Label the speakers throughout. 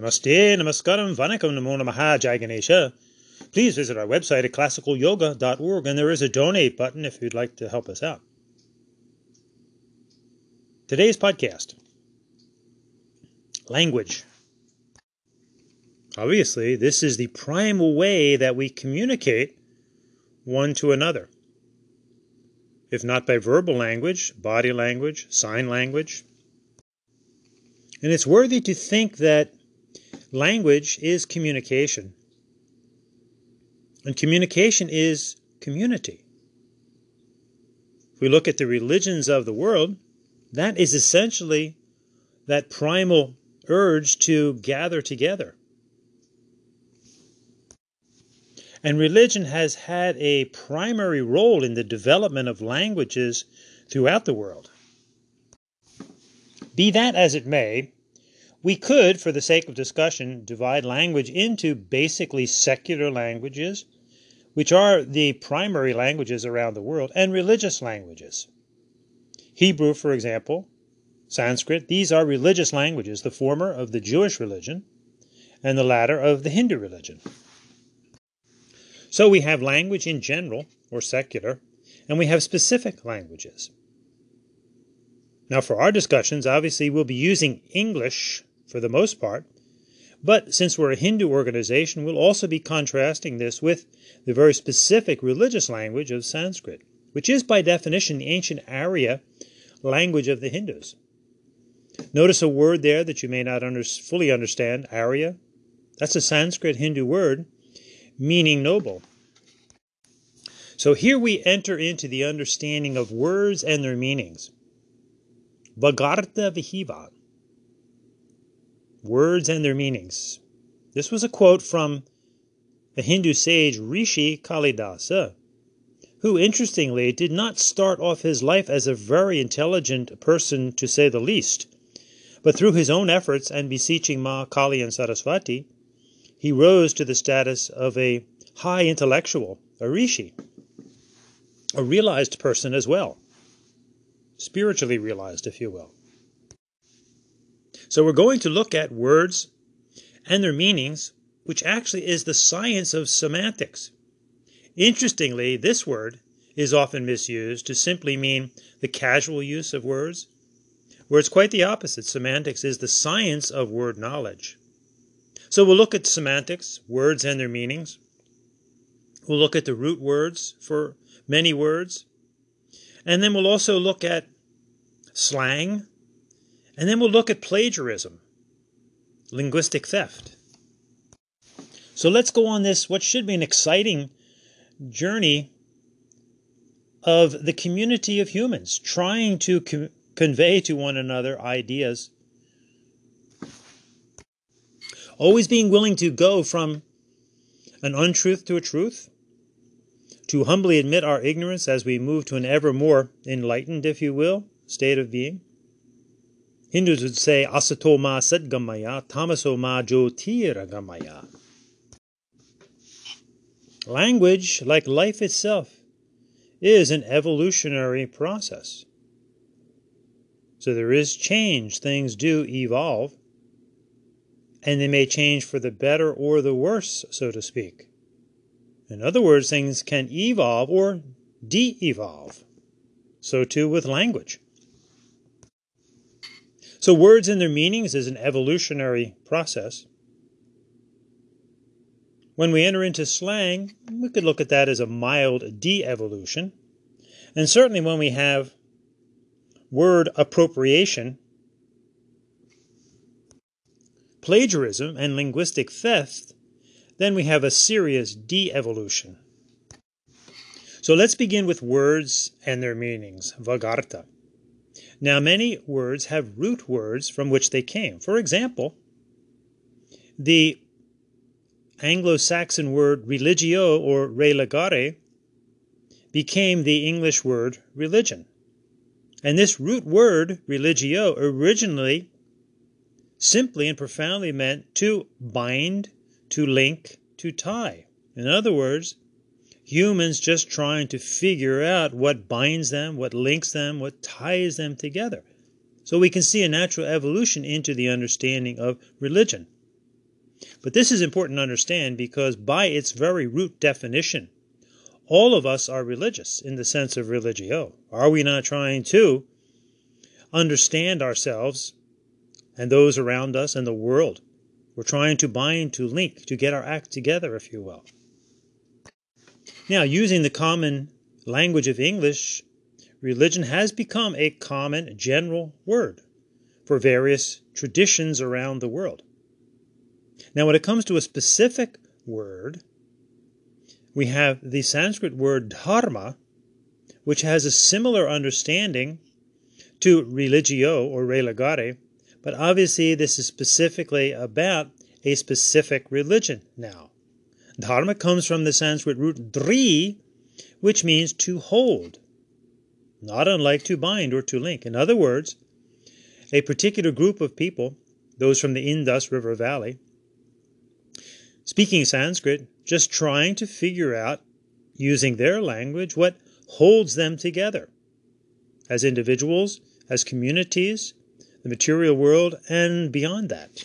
Speaker 1: Namaste, Namaskaram, Vanakkam, Namo Namaha, Jai. Please visit our website at classicalyoga.org and there is a donate button if you'd like to help us out. Today's podcast Language. Obviously, this is the primal way that we communicate one to another. If not by verbal language, body language, sign language. And it's worthy to think that language is communication. And communication is community. If we look at the religions of the world, that is essentially that primal urge to gather together. And religion has had a primary role in the development of languages throughout the world. Be that as it may, we could, for the sake of discussion, divide language into basically secular languages, which are the primary languages around the world, and religious languages. Hebrew, for example, Sanskrit, these are religious languages, the former of the Jewish religion and the latter of the Hindu religion. So we have language in general, or secular, and we have specific languages. Now, for our discussions, obviously, we'll be using English for the most part, but since we're a Hindu organization, we'll also be contrasting this with the very specific religious language of Sanskrit, which is by definition the ancient Arya language of the Hindus. Notice a word there that you may not under, fully understand Arya. That's a Sanskrit Hindu word meaning noble. So here we enter into the understanding of words and their meanings. Vagartha Vihiva. Words and their meanings. This was a quote from the Hindu sage Rishi Kalidasa, uh, who interestingly did not start off his life as a very intelligent person to say the least, but through his own efforts and beseeching Ma Kali and Saraswati, he rose to the status of a high intellectual, a rishi, a realized person as well, spiritually realized, if you will. So we're going to look at words and their meanings, which actually is the science of semantics. Interestingly, this word is often misused to simply mean the casual use of words, where it's quite the opposite. Semantics is the science of word knowledge. So we'll look at semantics, words and their meanings. We'll look at the root words for many words. And then we'll also look at slang. And then we'll look at plagiarism, linguistic theft. So let's go on this, what should be an exciting journey of the community of humans trying to co- convey to one another ideas always being willing to go from an untruth to a truth, to humbly admit our ignorance as we move to an ever more enlightened, if you will, state of being. Hindus would say asato ma sadgamaya, tamaso ma jyotirgamaya. Language, like life itself, is an evolutionary process. So there is change, things do evolve and they may change for the better or the worse, so to speak. In other words, things can evolve or de evolve. So too with language. So, words and their meanings is an evolutionary process. When we enter into slang, we could look at that as a mild de evolution. And certainly when we have word appropriation, plagiarism and linguistic theft, then we have a serious de evolution. So let's begin with words and their meanings, Vagartha. Now, many words have root words from which they came. For example, the Anglo Saxon word religio or religare became the English word religion. And this root word, religio, originally simply and profoundly meant to bind, to link, to tie. In other words, humans just trying to figure out what binds them, what links them, what ties them together. So we can see a natural evolution into the understanding of religion. But this is important to understand because, by its very root definition, all of us are religious in the sense of religio. Are we not trying to understand ourselves and those around us and the world? We're trying to bind, to link, to get our act together, if you will. Now, using the common language of English, religion has become a common general word for various traditions around the world. Now, when it comes to a specific word, we have the Sanskrit word dharma, which has a similar understanding to religio or religare, but obviously this is specifically about a specific religion now. Dharma comes from the Sanskrit root dri, which means to hold, not unlike to bind or to link. In other words, a particular group of people, those from the Indus River Valley, speaking Sanskrit, just trying to figure out, using their language, what holds them together as individuals, as communities, the material world, and beyond that.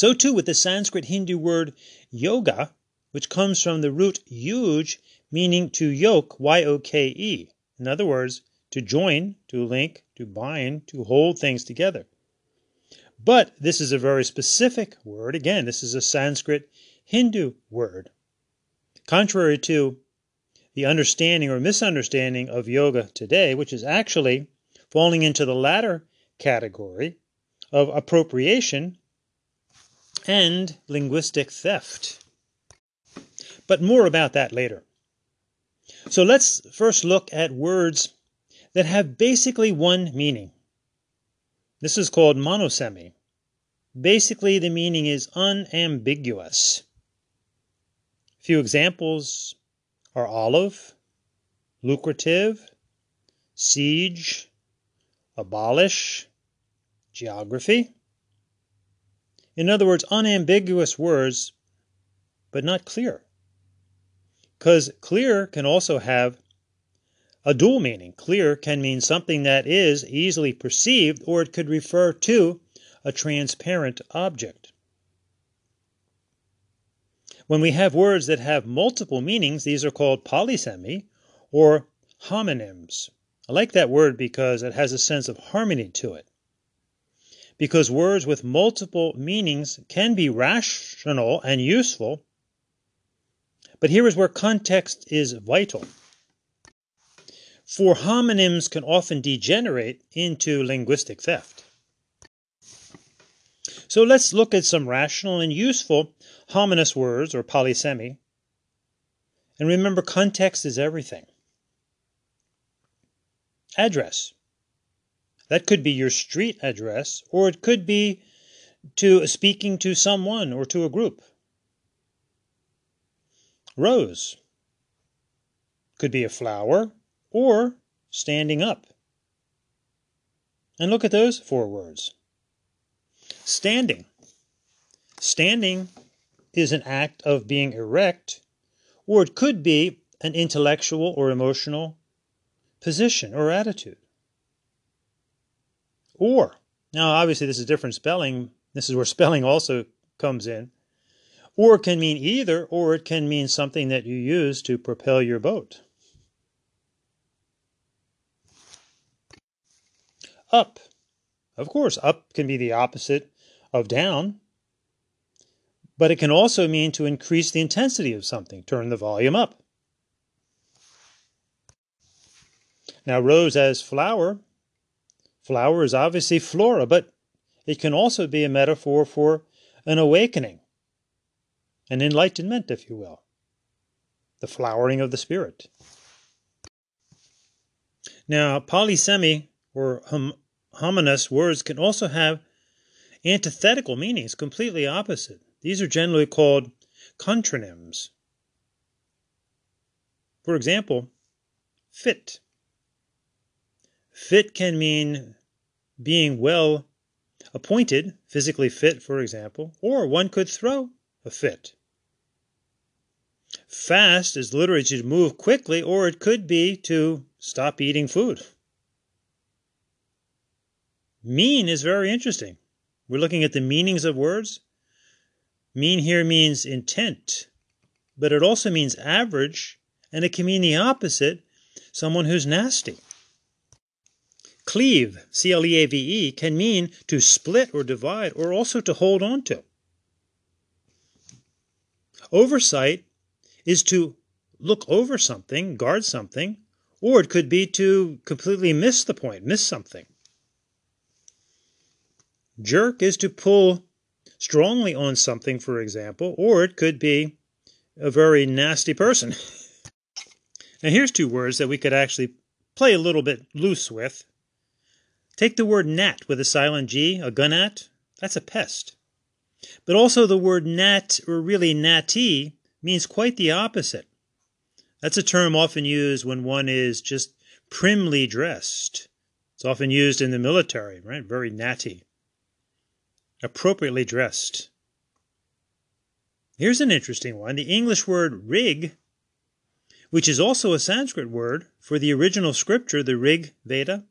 Speaker 1: So, too, with the Sanskrit Hindu word yoga, which comes from the root yuj, meaning to yoke, Y O K E. In other words, to join, to link, to bind, to hold things together. But this is a very specific word. Again, this is a Sanskrit Hindu word. Contrary to the understanding or misunderstanding of yoga today, which is actually falling into the latter category of appropriation and linguistic theft. But more about that later. So let's first look at words that have basically one meaning. This is called monosemy. Basically, the meaning is unambiguous. A few examples are olive, lucrative, siege, abolish, geography. In other words, unambiguous words, but not clear. Because clear can also have a dual meaning. Clear can mean something that is easily perceived, or it could refer to a transparent object. When we have words that have multiple meanings, these are called polysemy or homonyms. I like that word because it has a sense of harmony to it. Because words with multiple meanings can be rational and useful, but here is where context is vital. For homonyms can often degenerate into linguistic theft. So let's look at some rational and useful homonymous words or polysemy. And remember, context is everything. Address. That could be your street address, or it could be to speaking to someone or to a group. Rose could be a flower or standing up. And look at those four words. Standing. Standing is an act of being erect, or it could be an intellectual or emotional position or attitude. Or, now obviously this is different spelling. This is where spelling also comes in. Or can mean either, or it can mean something that you use to propel your boat. Up. Of course, up can be the opposite of down, but it can also mean to increase the intensity of something, turn the volume up. Now, rose as flower, flower is obviously flora, but it can also be a metaphor for an awakening, an enlightenment, if you will, the flowering of the spirit. Now, polysemy or hom- homonymous words can also have antithetical meanings, completely opposite. These are generally called contronyms. For example, fit. Fit can mean being well appointed, physically fit, for example, or one could throw a fit. Fast is literally to move quickly, or it could be to stop eating food. Mean is very interesting. We're looking at the meanings of words. Mean here means intent, but it also means average, and it can mean the opposite someone who's nasty. Cleave, C L E A V E, can mean to split or divide, or also to hold on to. Oversight is to look over something, guard something, or it could be to completely miss the point, miss something. Jerk is to pull strongly on something, for example, or it could be a very nasty person. now, here's two words that we could actually play a little bit loose with. Take the word gnat with a silent G, a gunat, that's a pest. But also the word gnat, or really natty, means quite the opposite. That's a term often used when one is just primly dressed. It's often used in the military, right? Very natty. Appropriately dressed. Here's an interesting one. The English word rig, which is also a Sanskrit word for the original scripture, the Rig Veda.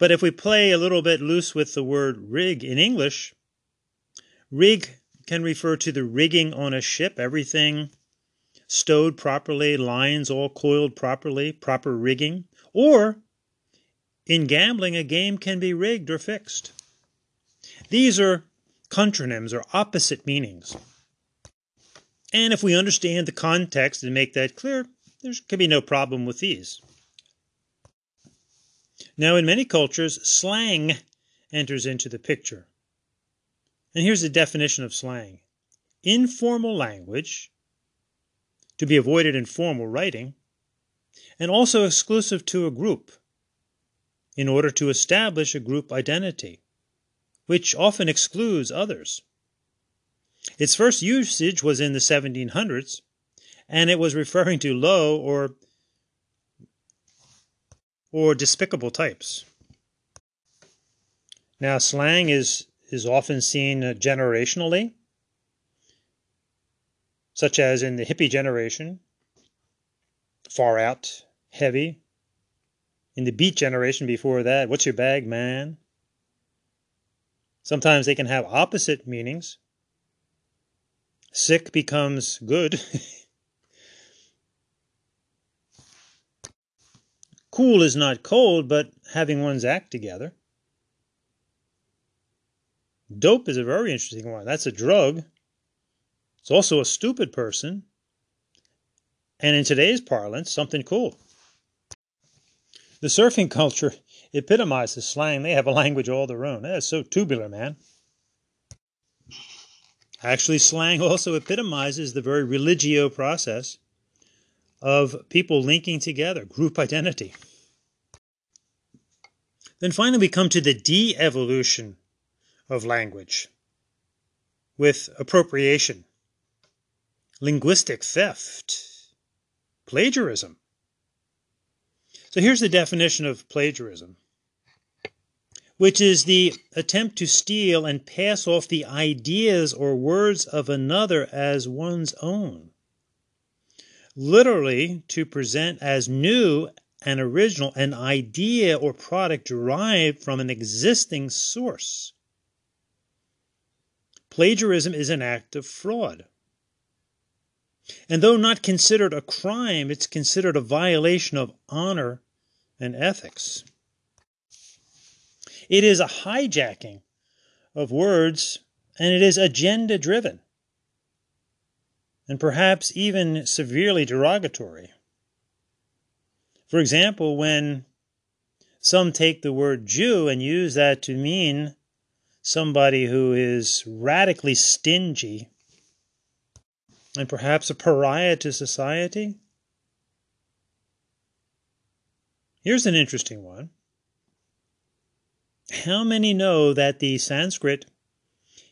Speaker 1: But if we play a little bit loose with the word rig in English, rig can refer to the rigging on a ship, everything stowed properly, lines all coiled properly, proper rigging. Or in gambling, a game can be rigged or fixed. These are contronyms or opposite meanings. And if we understand the context and make that clear, there can be no problem with these. Now, in many cultures, slang enters into the picture. And here's the definition of slang informal language to be avoided in formal writing, and also exclusive to a group in order to establish a group identity, which often excludes others. Its first usage was in the 1700s, and it was referring to low or or despicable types. Now, slang is, is often seen generationally such as in the hippie generation, far out, heavy. In the beat generation before that, what's your bag, man? Sometimes they can have opposite meanings. Sick becomes good. cool is not cold, but having one's act together. Dope is a very interesting one. That's a drug. It's also a stupid person, and in today's parlance, something cool. The surfing culture epitomizes slang. They have a language all their own. That's so tubular, man. Actually, slang also epitomizes the very religio process of people linking together, group identity. Then finally, we come to the de evolution of language with appropriation linguistic theft, plagiarism. So here's the definition of plagiarism, which is the attempt to steal and pass off the ideas or words of another as one's own. Literally, to present as new and original an idea or product derived from an existing source. Plagiarism is an act of fraud. And though not considered a crime, it's considered a violation of honor and ethics. It is a hijacking of words and it is agenda driven and perhaps even severely derogatory. For example, when some take the word Jew and use that to mean somebody who is radically stingy and perhaps a pariah to society? Here's an interesting one. How many know that the Sanskrit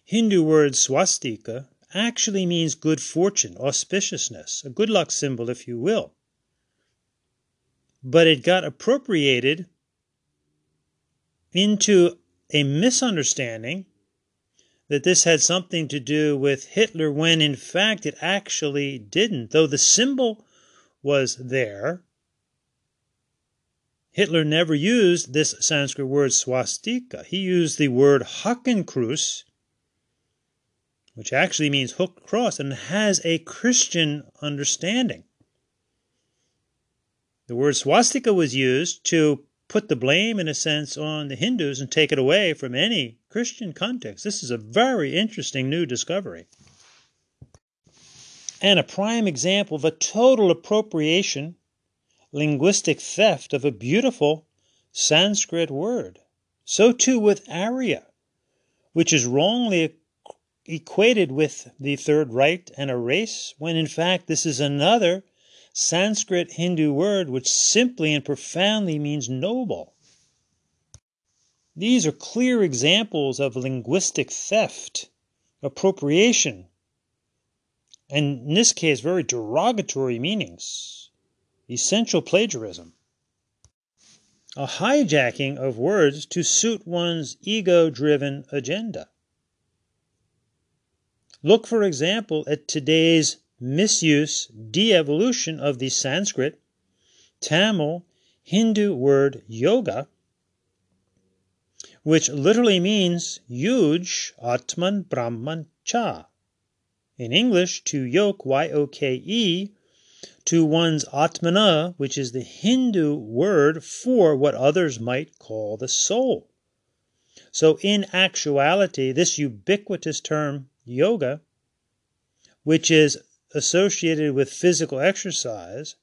Speaker 1: Hindu word swastika actually means good fortune, auspiciousness, a good luck symbol, if you will? But it got appropriated into a misunderstanding that this had something to do with Hitler when in fact it actually didn't. Though the symbol was there, Hitler never used this Sanskrit word swastika. He used the word Hakenkreuz, which actually means hooked cross and has a Christian understanding. The word swastika was used to put the blame, in a sense, on the Hindus and take it away from any Christian context. This is a very interesting new discovery. And a prime example of a total appropriation, linguistic theft of a beautiful Sanskrit word. So too with Arya, which is wrongly equated with the Third Reich and a race, when in fact this is another Sanskrit Hindu word which simply and profoundly means noble. These are clear examples of linguistic theft, appropriation, and in this case, very derogatory meanings, essential plagiarism, a hijacking of words to suit one's ego driven agenda. Look, for example, at today's misuse, de evolution of the Sanskrit, Tamil, Hindu word yoga, which literally means yuj, Atman Brahman Cha. In English, to yoke, Y O K E, to one's Atmana, which is the Hindu word for what others might call the soul. So, in actuality, this ubiquitous term, yoga, which is associated with physical exercise,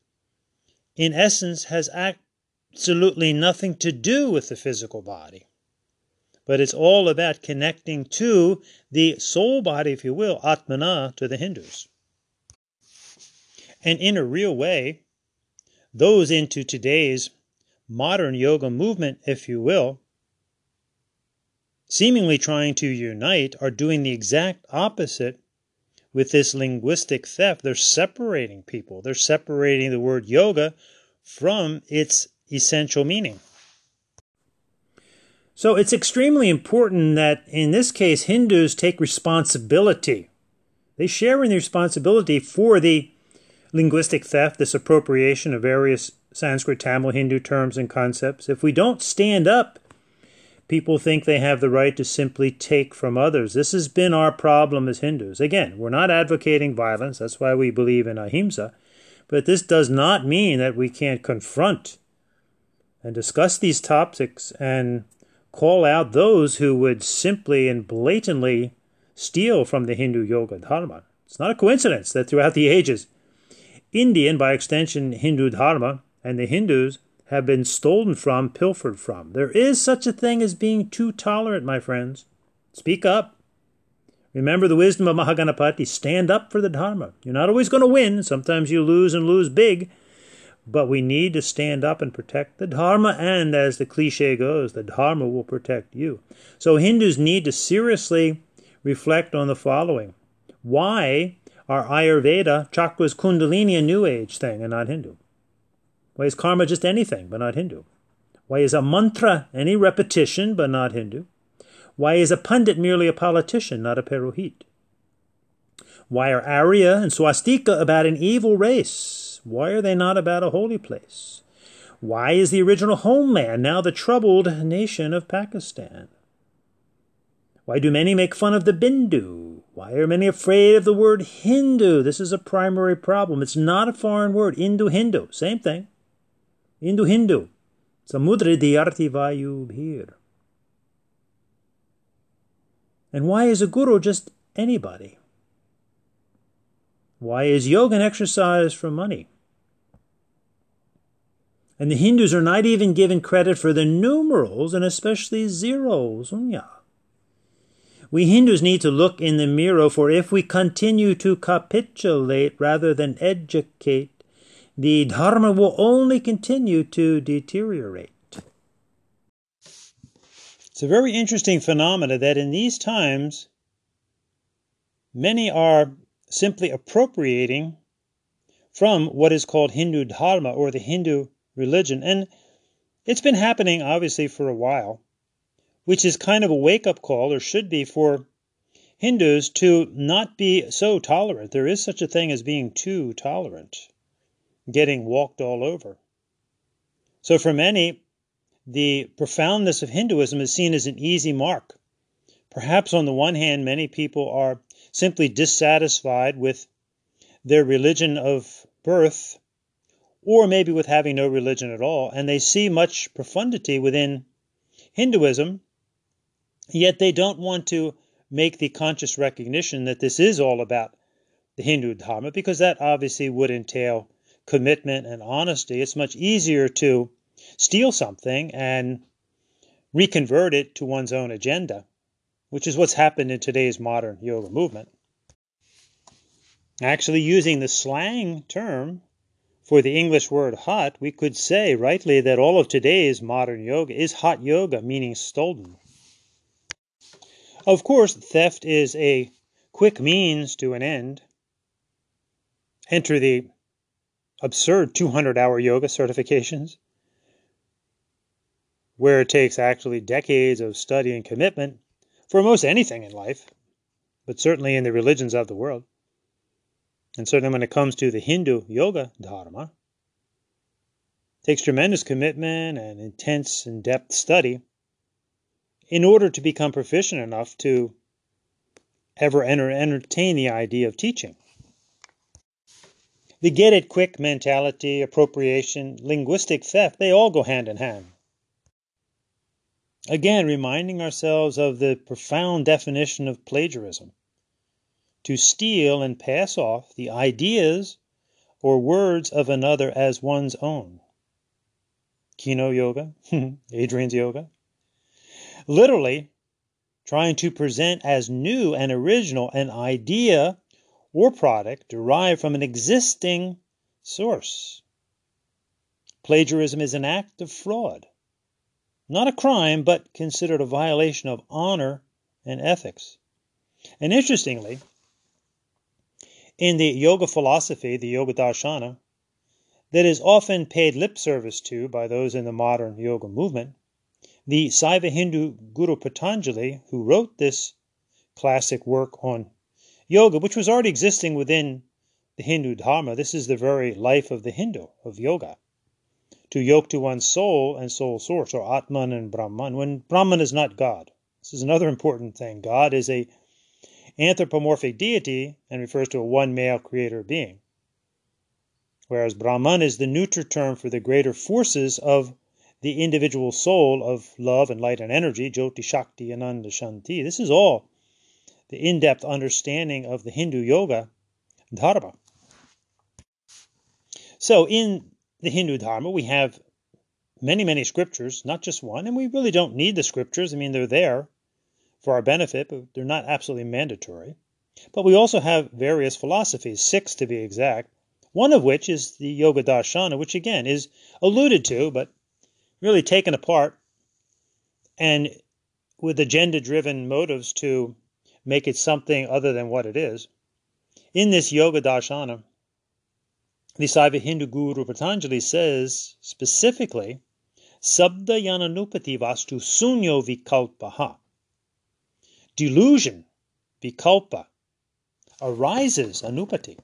Speaker 1: in essence, has absolutely nothing to do with the physical body. But it's all about connecting to the soul body, if you will, Atmana, to the Hindus. And in a real way, those into today's modern yoga movement, if you will, seemingly trying to unite, are doing the exact opposite with this linguistic theft, they're separating people. They're separating the word yoga from its essential meaning. So it's extremely important that in this case, Hindus take responsibility. They share in the responsibility for the linguistic theft, this appropriation of various Sanskrit, Tamil, Hindu terms and concepts. If we don't stand up people think they have the right to simply take from others. This has been our problem as Hindus. Again, we're not advocating violence, that's why we believe in ahimsa, but this does not mean that we can't confront and discuss these topics and call out those who would simply and blatantly steal from the Hindu yoga dharma. It's not a coincidence that throughout the ages, Indian, by extension Hindu dharma, and the Hindus have been stolen from, pilfered from. There is such a thing as being too tolerant, my friends. Speak up. Remember the wisdom of Mahaganapati stand up for the Dharma. You're not always going to win. Sometimes you lose and lose big. But we need to stand up and protect the Dharma, and as the cliche goes, the Dharma will protect you. So Hindus need to seriously reflect on the following Why are Ayurveda, chakras, Kundalini, a New Age thing and not Hindu? Why is karma just anything but not Hindu? Why is a mantra any repetition but not Hindu? Why is a pundit merely a politician, not a Purohit? Why are Arya and Swastika about an evil race? Why are they not about a holy place? Why is the original homeland now the troubled nation of Pakistan? Why do many make fun of the Bindu? Why are many afraid of the word Hindu? This is a primary problem. It's not a foreign word. Hindu, Hindu, same thing. Hindu Hindu. Samudra Diyarti Bhir. And why is a guru just anybody? Why is yoga an exercise for money? And the Hindus are not even given credit for the numerals and especially zeros. Mm, we Hindus need to look in the mirror, for if we continue to capitulate rather than educate, the Dharma will only continue to deteriorate. It's a very interesting phenomena that in these times, many are simply appropriating from what is called Hindu Dharma or the Hindu religion. And it's been happening, obviously, for a while, which is kind of a wake up call, or should be, for Hindus to not be so tolerant. There is such a thing as being too tolerant getting walked all over. So for many, the profoundness of Hinduism is seen as an easy mark. Perhaps on the one hand, many people are simply dissatisfied with their religion of birth, or maybe with having no religion at all, and they see much profundity within Hinduism, yet they don't want to make the conscious recognition that this is all about the Hindu Dharma, because that obviously would entail commitment and honesty. It's much easier to steal something and reconvert it to one's own agenda which is what's happened in today's modern yoga movement. Actually, using the slang term for the English word hot, we could say rightly that all of today's modern yoga is hot yoga, meaning stolen. Of course, theft is a quick means to an end. Enter the absurd 200 hour yoga certifications, where it takes actually decades of study and commitment for most anything in life, but certainly in the religions of the world. And certainly when it comes to the Hindu yoga dharma, takes tremendous commitment and intense in depth study in order to become proficient enough to ever enter, entertain the idea of teaching. The get it quick mentality, appropriation, linguistic theft, they all go hand in hand. Again, reminding ourselves of the profound definition of plagiarism to steal and pass off the ideas or words of another as one's own. Kino Yoga, Adrian's Yoga. Literally, trying to present as new and original an idea or product derived from an existing source. Plagiarism is an act of fraud not a crime, but considered a violation of honor and ethics. And interestingly, in the yoga philosophy, the Yoga Darshana, that is often paid lip service to by those in the modern yoga movement, the Saiva Hindu Guru Patanjali, who wrote this classic work on yoga, which was already existing within the Hindu Dharma, this is the very life of the Hindu, of yoga to yoke to one's soul and soul source, or Atman and Brahman, when Brahman is not God. This is another important thing. God is a anthropomorphic deity and refers to a one male creator being. Whereas Brahman is the neuter term for the greater forces of the individual soul of love and light and energy, Jyoti Shakti Ananda Shanti. This is all the in depth understanding of the Hindu yoga dharma. So, in the Hindu Dharma, we have many, many scriptures, not just one, and we really don't need the scriptures. I mean, they're there for our benefit, but they're not absolutely mandatory. But we also have various philosophies, six to be exact, one of which is the Yoga Darshana, which again is alluded to, but really taken apart and with agenda driven motives to make it something other than what it is. In this Yoga Darshana, the Saiva Hindu Guru Patanjali says specifically, Sabda Yananupati Vastu Sunyo Vikalpaha. Delusion, Vikalpa, arises, Anupati,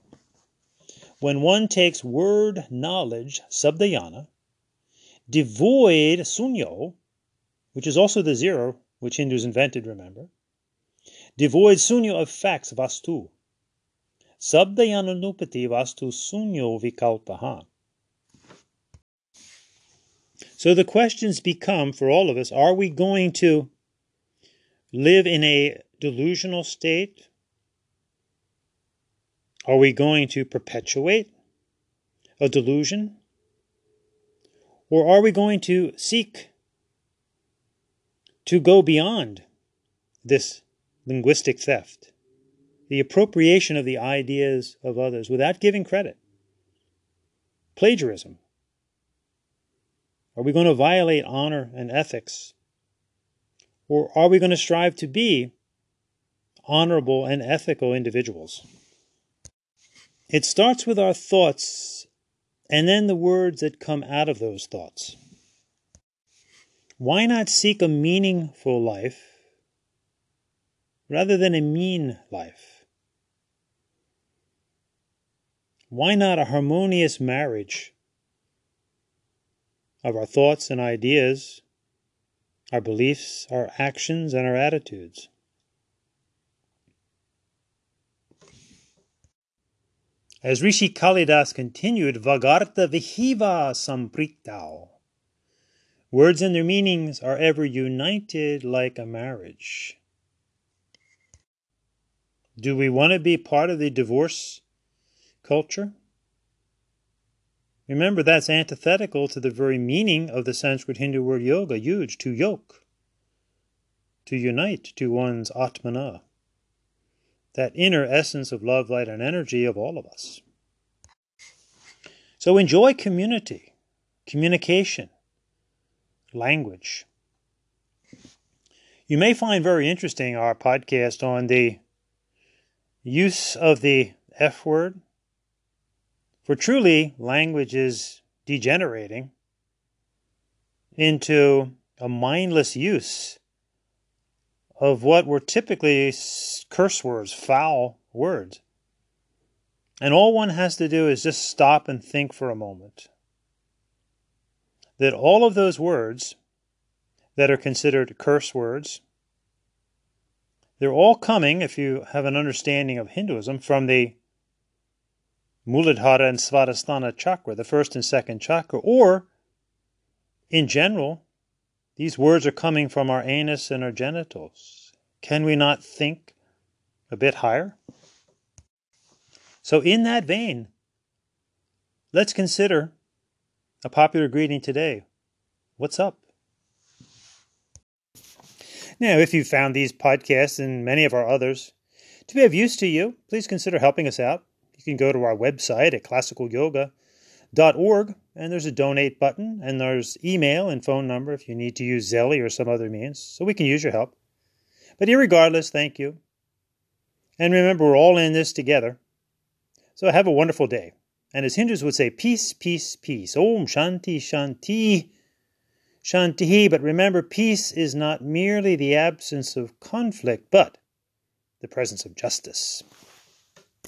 Speaker 1: when one takes word knowledge, Sabdayana, devoid Sunyo, which is also the zero which Hindus invented, remember, devoid Sunyo of facts, Vastu, Sabdayananupati vastu sunyo vikalpaha. So the questions become for all of us are we going to live in a delusional state? Are we going to perpetuate a delusion? Or are we going to seek to go beyond this linguistic theft? the appropriation of the ideas of others without giving credit. Plagiarism. Are we going to violate honor and ethics? Or are we going to strive to be honorable and ethical individuals? It starts with our thoughts and then the words that come out of those thoughts. Why not seek a meaningful life rather than a mean life? Why not a harmonious marriage of our thoughts and ideas our beliefs, our actions, and our attitudes. As Rishi Kalidas continued, Vagarta Vihiva Sampritao. Words and their meanings are ever united like a marriage. Do we want to be part of the divorce culture? Remember, that's antithetical to the very meaning of the Sanskrit Hindu word yoga, yuj, to yoke, to unite to one's Atmana, that inner essence of love, light, and energy of all of us. So enjoy community, communication, language. You may find very interesting our podcast on the use of the F word for truly, language is degenerating into a mindless use of what were typically curse words, foul words. And all one has to do is just stop and think for a moment that all of those words that are considered curse words, they're all coming, if you have an understanding of Hinduism, from the Muladhara and Svadhisthana chakra, the first and second chakra, or in general, these words are coming from our anus and our genitals. Can we not think a bit higher? So, in that vein, let's consider a popular greeting today What's up? Now, if you found these podcasts and many of our others to be of use to you, please consider helping us out you can go to our website at classicalyoga.org and there's a donate button and there's email and phone number if you need to use Zelle or some other means, so we can use your help. But regardless, thank you. And remember, we're all in this together. So have a wonderful day. And as Hindus would say, peace, peace, peace. Om Shanti, Shanti, Shanti. But remember, peace is not merely the absence of conflict, but the presence of justice.